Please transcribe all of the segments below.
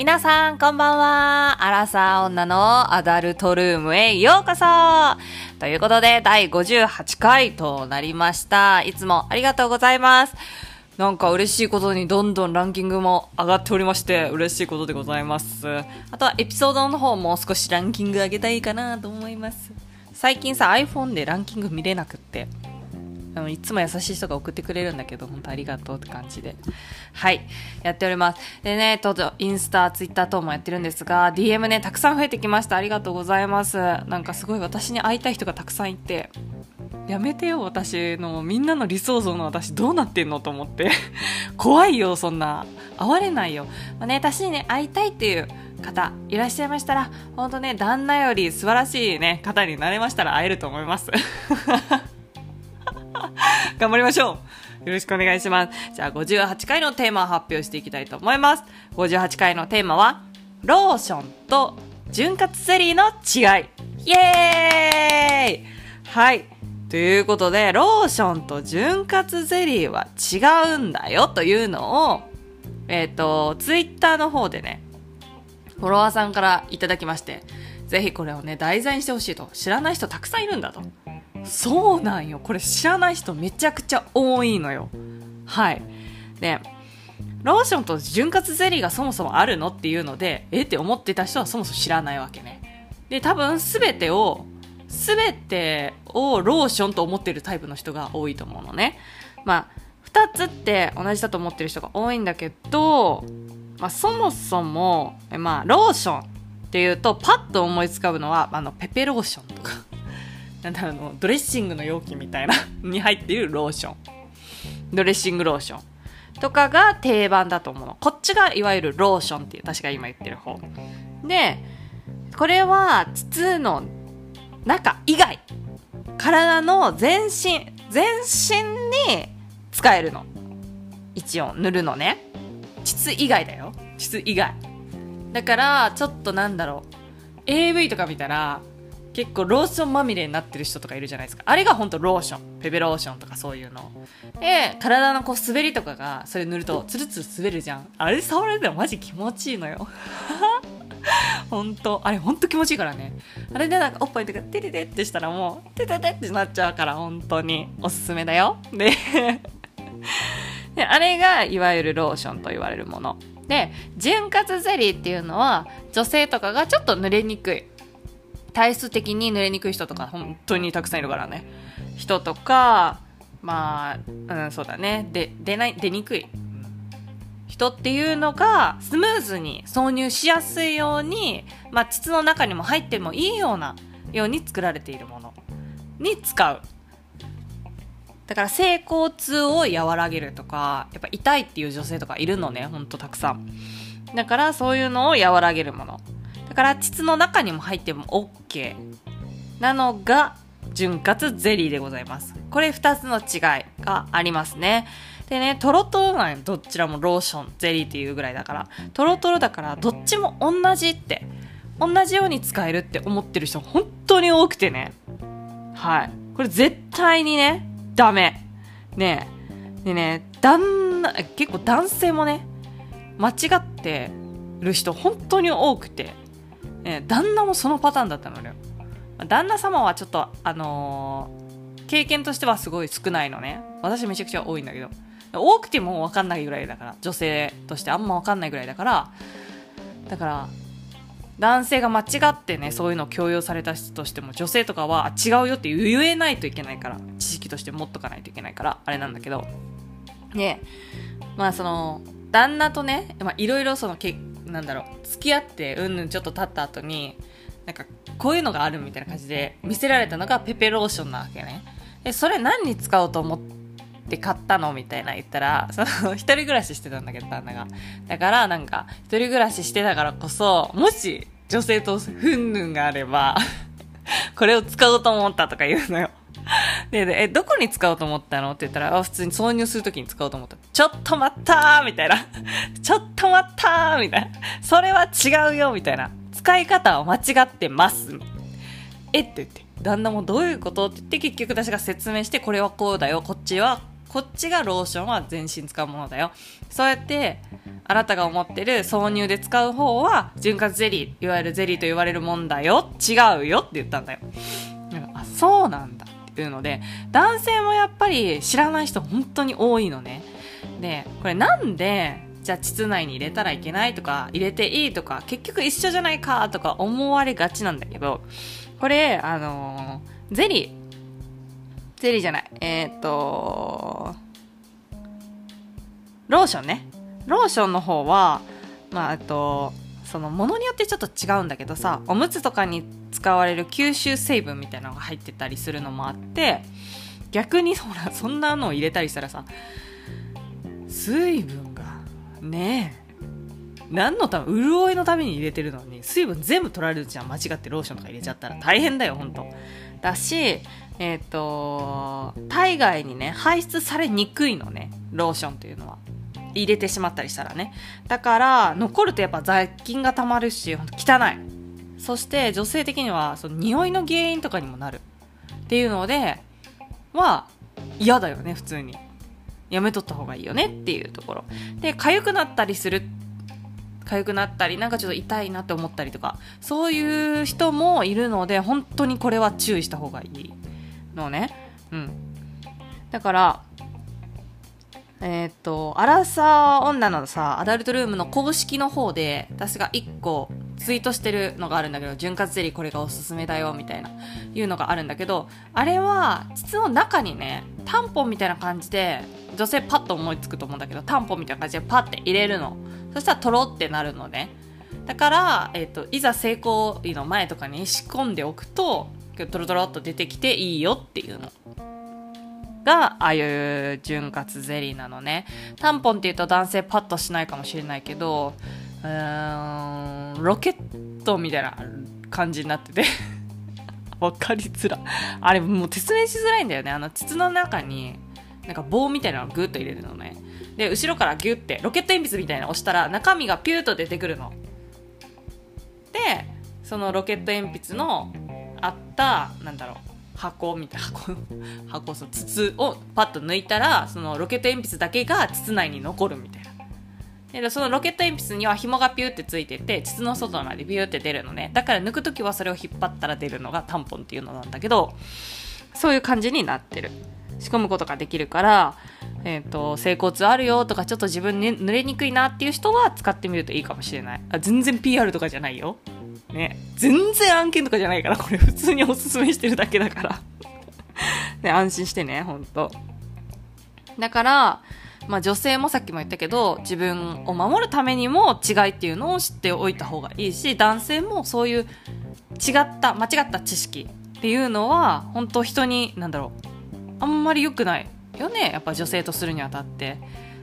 皆さん、こんばんは。アラサー女のアダルトルームへようこそということで、第58回となりました。いつもありがとうございます。なんか嬉しいことにどんどんランキングも上がっておりまして、嬉しいことでございます。あとはエピソードの方も少しランキング上げたいかなと思います。最近さ、iPhone でランキング見れなくって、あのいつも優しい人が送ってくれるんだけど、本当ありがとうって感じで。はい。やっております。でね、とと、インスタ、ツイッター等もやってるんですが、DM ね、たくさん増えてきました。ありがとうございます。なんかすごい私に会いたい人がたくさんいて、やめてよ、私の、みんなの理想像の私どうなってんのと思って。怖いよ、そんな。会われないよ。まあね、私にね、会いたいっていう方いらっしゃいましたら、ほんとね、旦那より素晴らしいね、方になれましたら会えると思います。頑張りましょうよろしくお願いします。じゃあ58回のテーマを発表していきたいと思います。58回のテーマは、ローションと潤滑ゼリーの違い。イエーイはい。ということで、ローションと潤滑ゼリーは違うんだよというのを、えっ、と、ツイッターの方でね、フォロワーさんからいただきまして、ぜひこれをね、題材にしてほしいと。知らない人たくさんいるんだと。そうなんよ。これ知らない人めちゃくちゃ多いのよ。はい。で、ローションと潤滑ゼリーがそもそもあるのっていうので、えって思ってた人はそもそも知らないわけね。で、多分すべてを、すべてをローションと思ってるタイプの人が多いと思うのね。まあ、二つって同じだと思ってる人が多いんだけど、まあ、そもそも、まあ、ローションっていうと、パッと思いつかぶのは、あの、ペペローションとか。なんだろうあの、ドレッシングの容器みたいな に入っているローション。ドレッシングローション。とかが定番だと思うの。こっちがいわゆるローションっていう、確か今言ってる方。で、これは筒の中以外。体の全身、全身に使えるの。一応塗るのね。膣以外だよ。膣以外。だから、ちょっとなんだろう。AV とか見たら、結構ローションまみれになってる人とかいるじゃないですか。あれが本当ローション。ペペローションとかそういうの。で、体のこう滑りとかが、それ塗るとツルツル滑るじゃん。あれ触られてもマジ気持ちいいのよ。本当あれ本当気持ちいいからね。あれでなんかおっぱいとかテレテってしたらもう、テテテってなっちゃうから本当におすすめだよ。で、であれがいわゆるローションと言われるもの。で、潤滑ゼリーっていうのは女性とかがちょっと濡れにくい。体質的に濡れにくい人とか本当にたくさんいるからね。人とかまあうんそうだね。で出ない出にくい。人っていうのがスムーズに挿入しやすいように、まあ、膣の中にも入ってもいいようなように作られているもの。に使う。だから性交痛を和らげるとかやっぱ痛いっていう女性とかいるのねほんとたくさん。だからそういうのを和らげるもの。だから膣の中にも入っても OK なのが潤滑ゼリーでございます。これ2つの違いがありますね。でね、トロトロなんよ。どちらもローション、ゼリーっていうぐらいだから。トロトロだからどっちも同じって、同じように使えるって思ってる人本当に多くてね。はい。これ絶対にね、ダメ。ねえ。でね、旦那、結構男性もね、間違ってる人本当に多くて。え旦那もそのパターンだったのよ。ま旦那様はちょっと、あのー経験としてはすごい少ないのね。私めちゃくちゃ多いんだけど。多くても分かんないぐらいだから。女性としてあんま分かんないぐらいだから。だから、男性が間違ってね、そういうのを強要された人としても、女性とかは違うよって言えないといけないから、知識として持っとかないといけないから、あれなんだけど。で、まあその、旦那とね、まあいろいろそのけ、なんだろう、付き合って、うんぬんちょっと経った後に、なんか、こういうのがあるみたいな感じで見せられたのがペペローションなわけね。で、それ何に使おうと思って買ったのみたいな言ったら、その、一人暮らししてたんだけど、旦那が。だから、なんか、一人暮らししてたからこそ、もし、女性とふんぬんがあれば、これを使おうと思ったとか言うのよ。で、でえ、どこに使おうと思ったの？って言ったら、あ、普通に挿入するときに使おうと思った。ちょっと待ったーみたいな。ちょっと待ったーみたいな。それは違うよみたいな。使い方は間違ってます。え？って言って。旦那もどういうこと？って言って結局私が説明して、これはこうだよ、こっちはこっちがローションは全身使うものだよそうやってあなたが思ってる挿入で使う方は潤滑ゼリーいわゆるゼリーと言われるもんだよ違うよって言ったんだよあそうなんだっていうので男性もやっぱり知らない人本当に多いのね。でこれなんでじゃあ膣内に入れたらいけないとか入れていいとか結局一緒じゃないかとか思われがちなんだけどこれあのー、ゼリー。ゼリーじゃない。えっ、とローションね。ローションの方はまああとそのものによってちょっと違うんだけどさおむつとかに使われる吸収成分みたいなのが入ってたりするのもあって逆にほらそんなのを入れたりしたらさ水分がねえ何のため潤いのために入れてるのに水分全部取られるじゃん間違ってローションとか入れちゃったら。大変だよほんと。だしえっ、ー、と体外にね排出されにくいのねローションというのは入れてしまったりしたらね。だから残るとやっぱ雑菌がたまるし汚い。そして女性的にはその匂いの原因とかにもなる。っていうのでは嫌だよね普通に。やめとった方がいいよねっていうところ。で痒くなったりする痒くなったりなんかちょっと痛いなって思ったりとかそういう人もいるので本当にこれは注意した方がいいのね。うん。だからえー、っと、アラサー女のさ、アダルトルームの公式の方で、私が1個ツイートしてるのがあるんだけど、潤滑ゼリーこれがおすすめだよ、みたいな、いうのがあるんだけど、あれは、膣の中にね、タンポンみたいな感じで、女性パッと思いつくと思うんだけど、タンポンみたいな感じでパッて入れるの。そしたらトロってなるのね。だから、えー、っと、いざ性行為の前とかに仕込んでおくと、トロトロっと出てきていいよっていうの。が、ああいう潤滑ゼリーなのね。タンポンって言うと男性パッとしないかもしれないけど、うーん、ロケットみたいな感じになってて わかりづら。あれもう説明しづらいんだよね。あの、筒の中に、なんか棒みたいなのをグッと入れるのね。で、後ろからギュッて、ロケット鉛筆みたいなの押したら、中身がピューと出てくるの。で、そのロケット鉛筆のあった、なんだろう、箱みたいな箱箱そ筒をパッと抜いたらそのロケット鉛筆だけが筒内に残るみたいなでそのロケット鉛筆には紐がピューってついてて筒の外までピューって出るのねだから抜く時はそれを引っ張ったら出るのがタンポンっていうのなんだけどそういう感じになってる仕込むことができるからえっ、ー、と、整骨あるよとか、ちょっと自分に濡れにくいなっていう人は使ってみるといいかもしれない。あ全然 PR とかじゃないよ。ね、全然案件とかじゃないから、これ普通におすすめしてるだけだからね、安心してね、ほんと。だから、まあ女性もさっきも言ったけど、自分を守るためにも違いっていうのを知っておいた方がいいし、男性もそういう違った、間違った知識っていうのは、本当人に、なんだろう、あんまり良くないよね、やっぱ女性とするにあたって。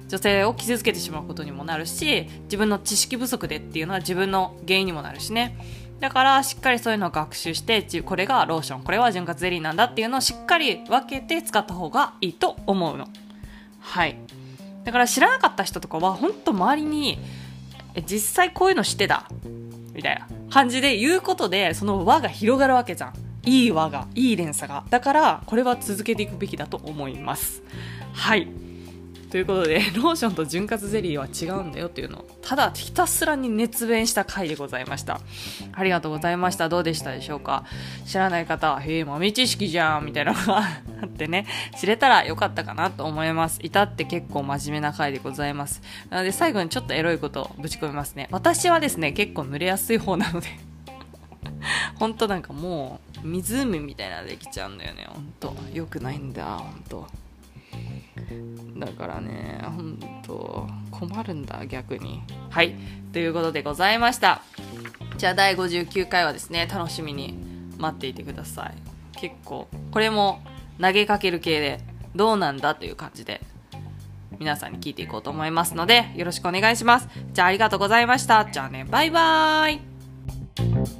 女性を傷つけてしまうことにもなるし自分の知識不足でっていうのは自分の原因にもなるしね。だからしっかりそういうのを学習してこれがローションこれは潤滑ゼリーなんだっていうのをしっかり分けて使った方がいいと思うの。はい。だから知らなかった人とかは本当周りに実際こういうのしてた？みたいな感じで言うことでその輪が広がるわけじゃん。いい輪がいい連鎖が。だからこれは続けていくべきだと思います。はい。ということで、ローションと潤滑ゼリーは違うんだよっていうのを、ただひたすらに熱弁した回でございました。ありがとうございました。どうでしたでしょうか？知らない方は、へえ、豆知識じゃんみたいなのがあってね、知れたらよかったかなと思います。いたって結構真面目な回でございます。なので最後にちょっとエロいことをぶち込みますね。私はですね、結構濡れやすい方なのでほんとなんかもう、湖みたいなのできちゃうんだよね、ほんと。よくないんだ、ほんと。だからね、ほんと、困るんだ、逆に。はい。ということでございました。じゃあ、第59回はですね、楽しみに待っていてください。結構、これも投げかける系で、どうなんだという感じで、皆さんに聞いていこうと思いますので、よろしくお願いします。じゃあ、ありがとうございました。じゃあね、バイバーイ